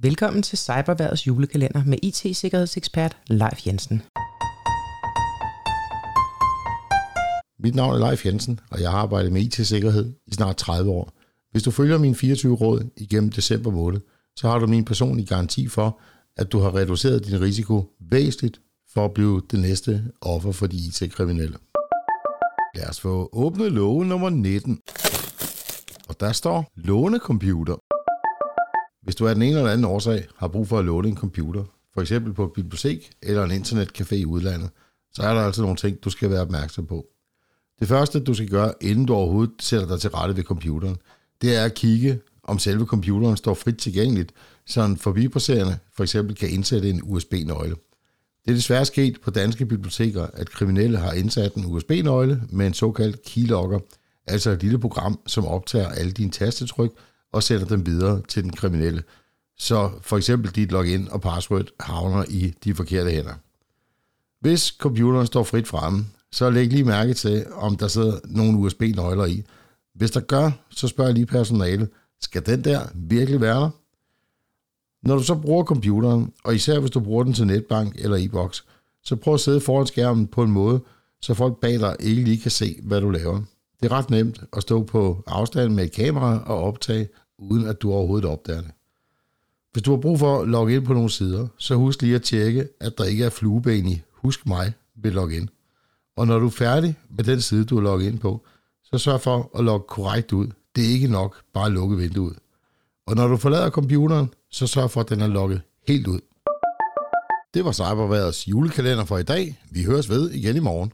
Velkommen til Cyberværdets julekalender med IT-sikkerhedsekspert Leif Jensen. Mit navn er Leif Jensen, og jeg har arbejdet med IT-sikkerhed i snart 30 år. Hvis du følger mine 24 råd igennem december måned, så har du min personlige garanti for, at du har reduceret din risiko væsentligt for at blive det næste offer for de IT-kriminelle. Lad os få åbnet låge nummer 19. Og der står lånecomputer. Hvis du af den ene eller anden årsag har brug for at låne en computer, for eksempel på et bibliotek eller en internetcafé i udlandet, så er der altså nogle ting, du skal være opmærksom på. Det første, du skal gøre, inden du overhovedet sætter dig til rette ved computeren, det er at kigge, om selve computeren står frit tilgængeligt, så en forbipasserende for eksempel kan indsætte en USB-nøgle. Det er desværre sket på danske biblioteker, at kriminelle har indsat en USB-nøgle med en såkaldt keylogger, altså et lille program, som optager alle dine tastetryk og sætter dem videre til den kriminelle. Så for eksempel dit login og password havner i de forkerte hænder. Hvis computeren står frit fremme, så læg lige mærke til, om der sidder nogle USB-nøgler i. Hvis der gør, så spørg lige personalet, skal den der virkelig være der? Når du så bruger computeren, og især hvis du bruger den til netbank eller e-boks, så prøv at sidde foran skærmen på en måde, så folk bag dig ikke lige kan se, hvad du laver. Det er ret nemt at stå på afstand med et kamera og optage, uden at du overhovedet opdager det. Hvis du har brug for at logge ind på nogle sider, så husk lige at tjekke, at der ikke er flueben i Husk mig ved login. Og når du er færdig med den side, du har logget ind på, så sørg for at logge korrekt ud. Det er ikke nok bare at lukke vinduet. Og når du forlader computeren, så sørg for, at den er logget helt ud. Det var Cyberværets julekalender for i dag. Vi høres ved igen i morgen.